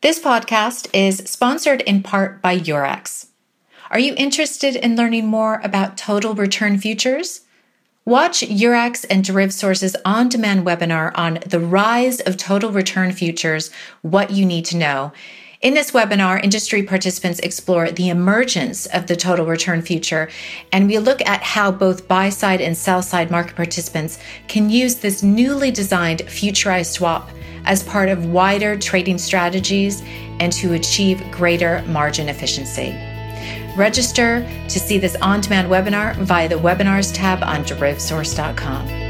This podcast is sponsored in part by Eurex. Are you interested in learning more about total return futures? Watch Eurex and DerivSource's on demand webinar on the rise of total return futures, what you need to know. In this webinar, industry participants explore the emergence of the total return future, and we look at how both buy side and sell side market participants can use this newly designed futurized swap as part of wider trading strategies and to achieve greater margin efficiency. Register to see this on demand webinar via the webinars tab on derivsource.com.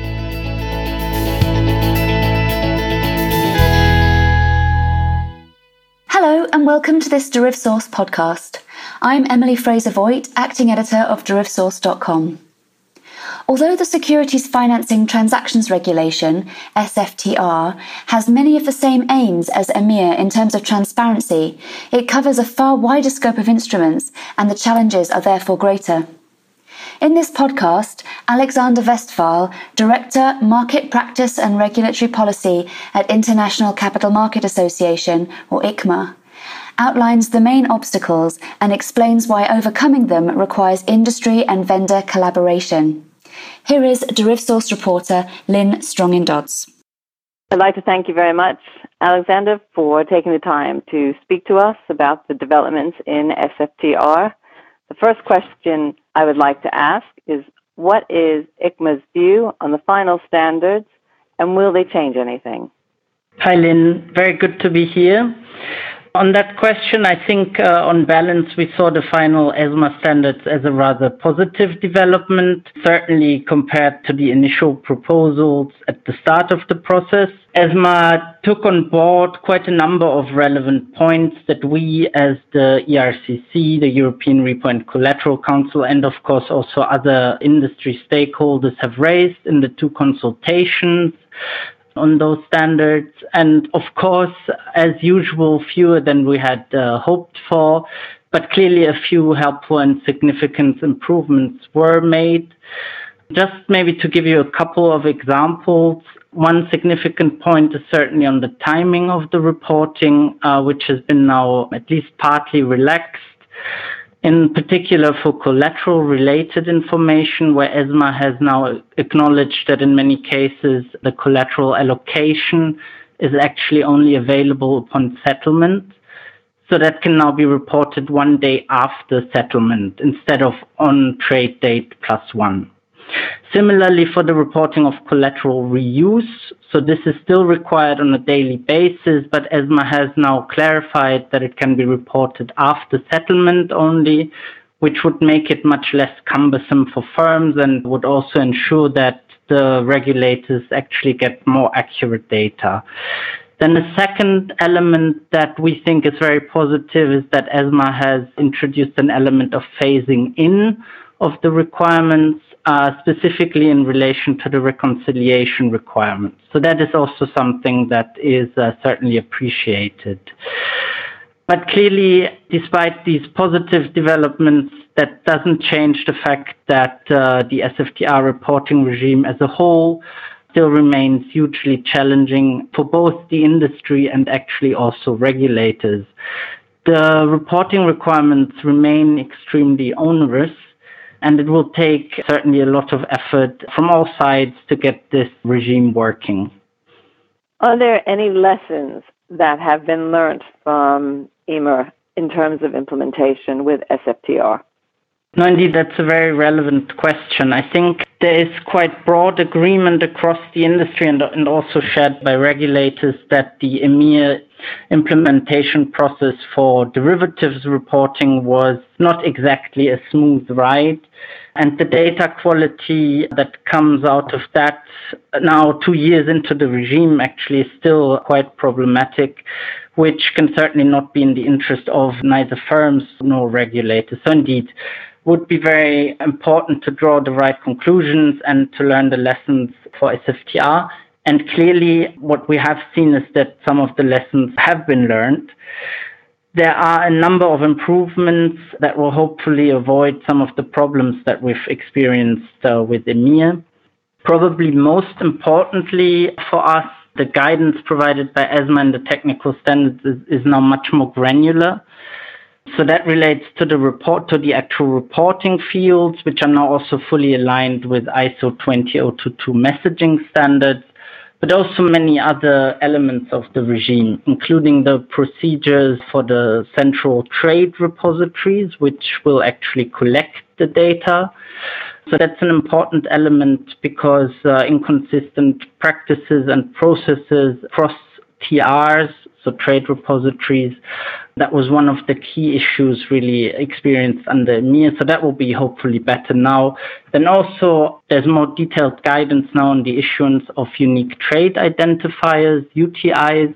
welcome to this DerivSource podcast. I'm Emily Fraser Voigt, acting editor of DerivSource.com. Although the Securities Financing Transactions Regulation, SFTR, has many of the same aims as EMIR in terms of transparency, it covers a far wider scope of instruments and the challenges are therefore greater. In this podcast, Alexander Westphal, Director, Market Practice and Regulatory Policy at International Capital Market Association, or ICMA, outlines the main obstacles and explains why overcoming them requires industry and vendor collaboration. Here is DerivSource reporter Lynn Strongin Dodds. I'd like to thank you very much, Alexander, for taking the time to speak to us about the developments in SFTR. The first question I would like to ask is what is ICMA's view on the final standards and will they change anything? Hi, Lynn. Very good to be here. On that question, I think uh, on balance, we saw the final ESMA standards as a rather positive development, certainly compared to the initial proposals at the start of the process. ESMA took on board quite a number of relevant points that we, as the ERCC, the European Repo and Collateral Council, and of course also other industry stakeholders have raised in the two consultations on those standards. And of course, as usual, fewer than we had uh, hoped for, but clearly a few helpful and significant improvements were made. Just maybe to give you a couple of examples, one significant point is certainly on the timing of the reporting, uh, which has been now at least partly relaxed in particular for collateral related information, where ESMA has now acknowledged that in many cases the collateral allocation is actually only available upon settlement. So that can now be reported one day after settlement instead of on trade date plus one. Similarly, for the reporting of collateral reuse, so this is still required on a daily basis, but ESMA has now clarified that it can be reported after settlement only, which would make it much less cumbersome for firms and would also ensure that the regulators actually get more accurate data. Then the second element that we think is very positive is that ESMA has introduced an element of phasing in of the requirements specifically in relation to the reconciliation requirements. So that is also something that is uh, certainly appreciated. But clearly, despite these positive developments, that doesn't change the fact that uh, the SFTR reporting regime as a whole still remains hugely challenging for both the industry and actually also regulators. The reporting requirements remain extremely onerous and it will take certainly a lot of effort from all sides to get this regime working. Are there any lessons that have been learned from EMIR in terms of implementation with SFTR? No, indeed, that's a very relevant question. I think there is quite broad agreement across the industry and, and also shared by regulators that the EMIR implementation process for derivatives reporting was not exactly a smooth ride. And the data quality that comes out of that now, two years into the regime, actually is still quite problematic, which can certainly not be in the interest of neither firms nor regulators. So, indeed, would be very important to draw the right conclusions and to learn the lessons for SFTR and clearly, what we have seen is that some of the lessons have been learned. There are a number of improvements that will hopefully avoid some of the problems that we've experienced uh, with EMIR. Probably most importantly for us, the guidance provided by ESMA and the technical standards is, is now much more granular. So that relates to the report, to the actual reporting fields, which are now also fully aligned with ISO 20022 messaging standards, but also many other elements of the regime, including the procedures for the central trade repositories, which will actually collect the data. So that's an important element because uh, inconsistent practices and processes across TRs, trade repositories, that was one of the key issues really experienced under EMIR. So that will be hopefully better now. Then also there's more detailed guidance now on the issuance of unique trade identifiers, UTIs,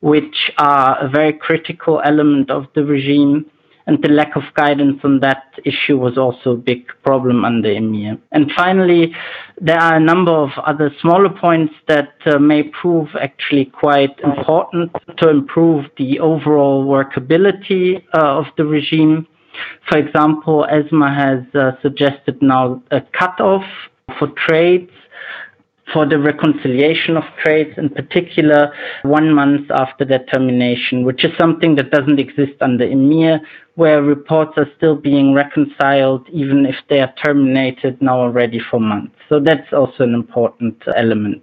which are a very critical element of the regime and the lack of guidance on that issue was also a big problem under EMIR. And finally, there are a number of other smaller points that uh, may prove actually quite important to improve the overall workability uh, of the regime. For example, ESMA has uh, suggested now a cutoff for trades for the reconciliation of trades, in particular, one month after their termination, which is something that doesn't exist under EMIR, where reports are still being reconciled even if they are terminated now already for months. So that's also an important element.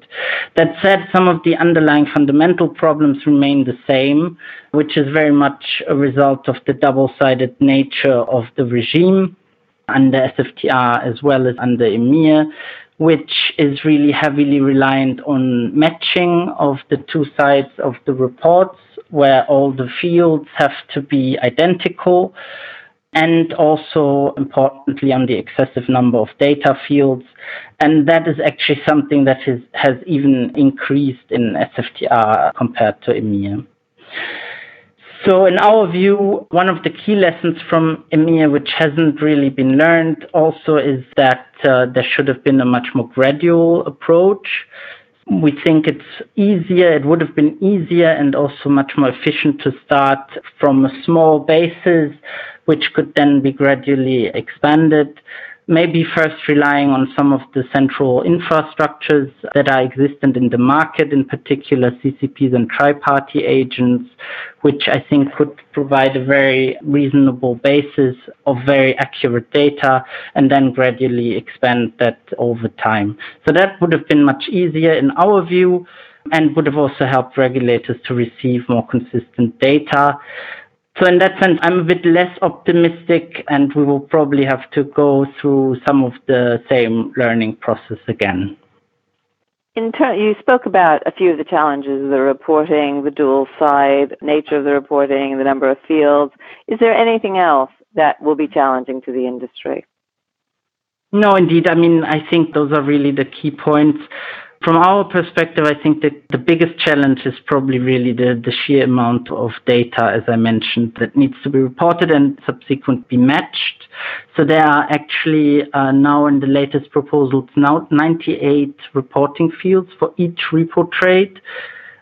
That said, some of the underlying fundamental problems remain the same, which is very much a result of the double-sided nature of the regime under SFTR as well as under EMIR which is really heavily reliant on matching of the two sides of the reports, where all the fields have to be identical, and also importantly on the excessive number of data fields. And that is actually something that is, has even increased in SFTR compared to EMIR. So, in our view, one of the key lessons from EMIR, which hasn't really been learned, also is that uh, there should have been a much more gradual approach. We think it's easier, it would have been easier and also much more efficient to start from a small basis, which could then be gradually expanded maybe first relying on some of the central infrastructures that are existent in the market, in particular CCPs and tri-party agents, which I think could provide a very reasonable basis of very accurate data and then gradually expand that over time. So that would have been much easier in our view and would have also helped regulators to receive more consistent data. So in that sense, I'm a bit less optimistic, and we will probably have to go through some of the same learning process again. You spoke about a few of the challenges, the reporting, the dual side nature of the reporting, the number of fields. Is there anything else that will be challenging to the industry? No, indeed. I mean, I think those are really the key points. From our perspective, I think that the biggest challenge is probably really the, the sheer amount of data, as I mentioned, that needs to be reported and subsequently matched. So there are actually uh, now in the latest proposals now 98 reporting fields for each repo trade.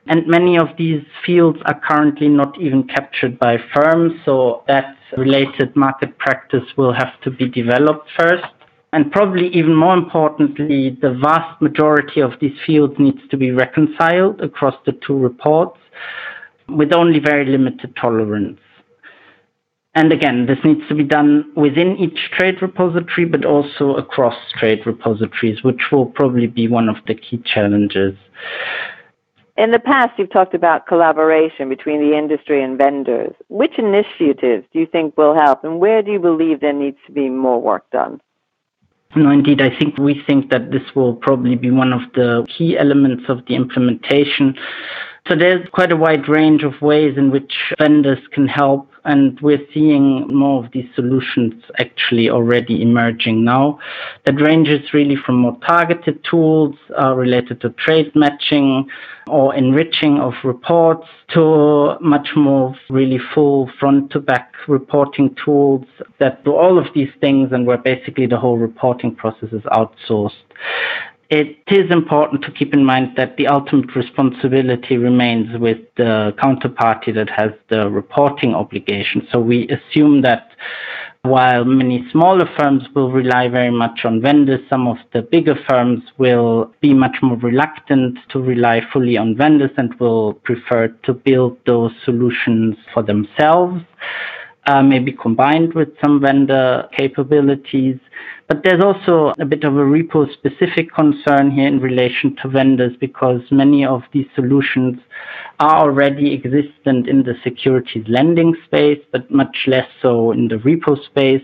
And many of these fields are currently not even captured by firms, so that related market practice will have to be developed first. And probably even more importantly, the vast majority of these fields needs to be reconciled across the two reports with only very limited tolerance. And again, this needs to be done within each trade repository, but also across trade repositories, which will probably be one of the key challenges. In the past, you've talked about collaboration between the industry and vendors. Which initiatives do you think will help, and where do you believe there needs to be more work done? No, indeed. I think we think that this will probably be one of the key elements of the implementation. So there's quite a wide range of ways in which vendors can help, and we're seeing more of these solutions actually already emerging now. That ranges really from more targeted tools uh, related to trade matching or enriching of reports to much more really full front to back reporting tools that do all of these things and where basically the whole reporting process is outsourced it is important to keep in mind that the ultimate responsibility remains with the counterparty that has the reporting obligation. So we assume that while many smaller firms will rely very much on vendors, some of the bigger firms will be much more reluctant to rely fully on vendors and will prefer to build those solutions for themselves, uh, maybe combined with some vendor capabilities. But there's also a bit of a repo specific concern here in relation to vendors because many of these solutions are already existent in the securities lending space, but much less so in the repo space.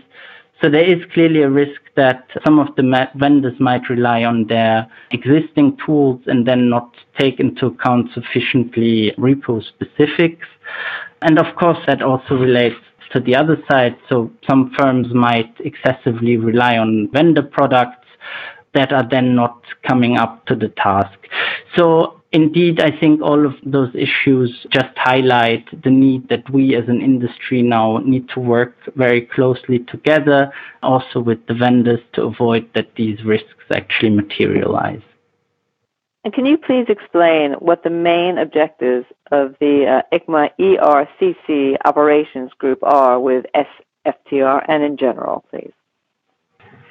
So there is clearly a risk that some of the vendors might rely on their existing tools and then not take into account sufficiently repo specifics. And of course, that also relates to the other side. So some firms might excessively rely on vendor products that are then not coming up to the task. So indeed, I think all of those issues just highlight the need that we as an industry now need to work very closely together, also with the vendors to avoid that these risks actually materialize. And can you please explain what the main objectives of the uh, ICMA ERCC operations group are with SFTR and in general, please?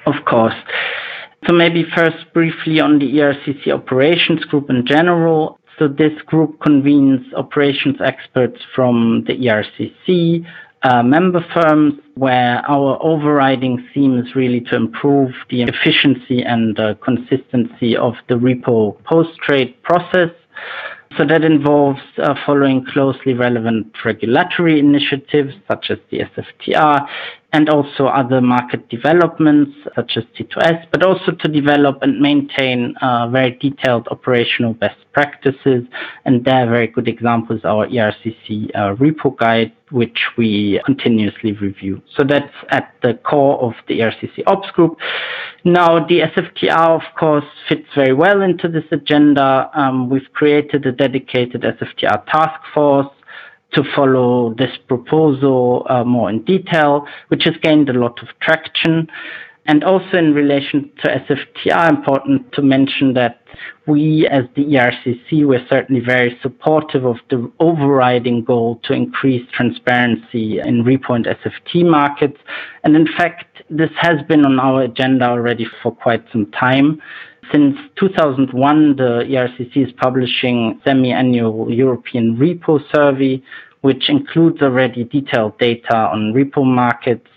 Of course. So maybe first briefly on the ERCC operations group in general. So this group convenes operations experts from the ERCC, uh, member firms where our overriding theme is really to improve the efficiency and uh, consistency of the repo post-trade process. So that involves uh, following closely relevant regulatory initiatives such as the SFTR and also other market developments such as T2S, but also to develop and maintain uh, very detailed operational best practices. And there, are very good examples our ERCC uh, repo guide, which we continuously review. So that's at the core of the ERCC Ops Group. Now, the SFTR, of course, fits very well into this agenda. Um, we've created a dedicated SFTR task force to follow this proposal uh, more in detail, which has gained a lot of traction. And also in relation to SFTR, important to mention that we as the ERCC were certainly very supportive of the overriding goal to increase transparency in repo and SFT markets. And in fact, this has been on our agenda already for quite some time. Since 2001, the ERCC is publishing semi-annual European repo survey, which includes already detailed data on repo markets.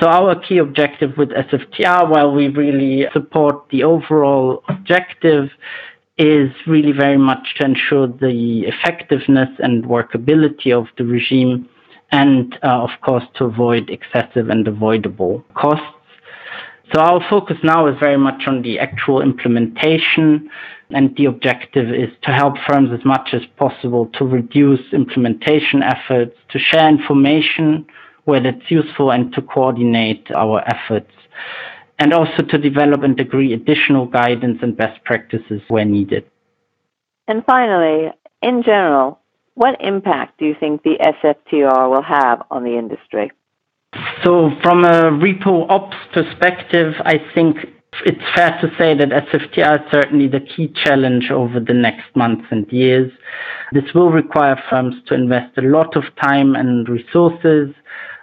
So our key objective with SFTR, while we really support the overall objective, is really very much to ensure the effectiveness and workability of the regime and, uh, of course, to avoid excessive and avoidable costs. So our focus now is very much on the actual implementation, and the objective is to help firms as much as possible to reduce implementation efforts, to share information where that's useful, and to coordinate our efforts, and also to develop and agree additional guidance and best practices where needed. And finally, in general, what impact do you think the SFTR will have on the industry? So, from a repo ops perspective, I think it's fair to say that SFTR is certainly the key challenge over the next months and years. This will require firms to invest a lot of time and resources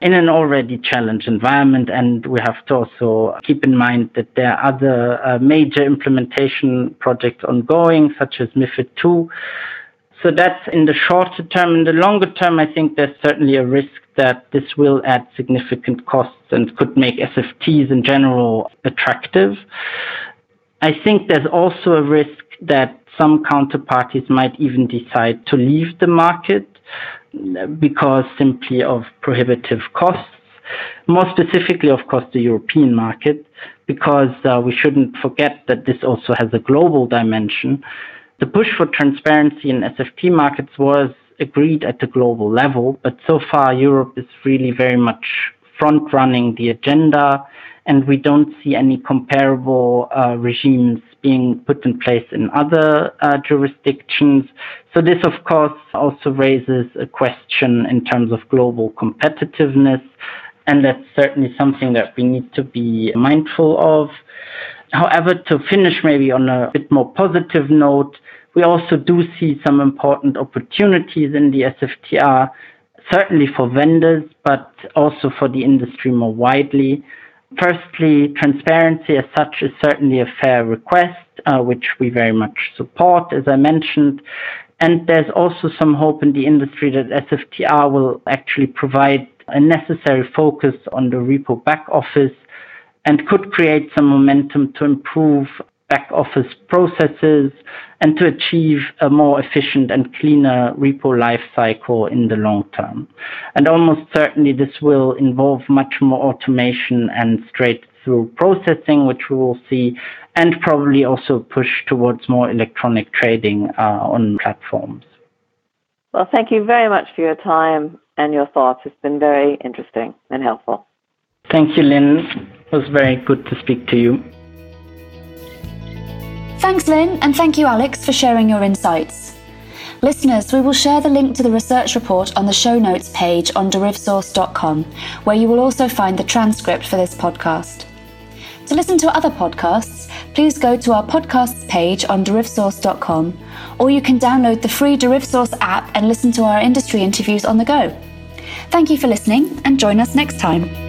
in an already challenged environment. And we have to also keep in mind that there are other uh, major implementation projects ongoing, such as MIFID II. So that's in the shorter term. In the longer term, I think there's certainly a risk that this will add significant costs and could make SFTs in general attractive. I think there's also a risk that some counterparties might even decide to leave the market because simply of prohibitive costs. More specifically, of course, the European market, because uh, we shouldn't forget that this also has a global dimension. The push for transparency in SFT markets was agreed at the global level, but so far Europe is really very much front running the agenda, and we don't see any comparable uh, regimes being put in place in other uh, jurisdictions. So, this, of course, also raises a question in terms of global competitiveness, and that's certainly something that we need to be mindful of. However, to finish maybe on a bit more positive note, we also do see some important opportunities in the SFTR, certainly for vendors, but also for the industry more widely. Firstly, transparency as such is certainly a fair request, uh, which we very much support, as I mentioned. And there's also some hope in the industry that SFTR will actually provide a necessary focus on the repo back office and could create some momentum to improve back office processes and to achieve a more efficient and cleaner repo life cycle in the long term. And almost certainly this will involve much more automation and straight through processing, which we will see, and probably also push towards more electronic trading uh, on platforms. Well, thank you very much for your time and your thoughts. It's been very interesting and helpful. Thank you, Lynn. It was very good to speak to you. Thanks, Lynn, and thank you, Alex, for sharing your insights. Listeners, we will share the link to the research report on the show notes page on derivsource.com, where you will also find the transcript for this podcast. To listen to other podcasts, please go to our podcasts page on derivsource.com, or you can download the free DerivSource app and listen to our industry interviews on the go. Thank you for listening, and join us next time.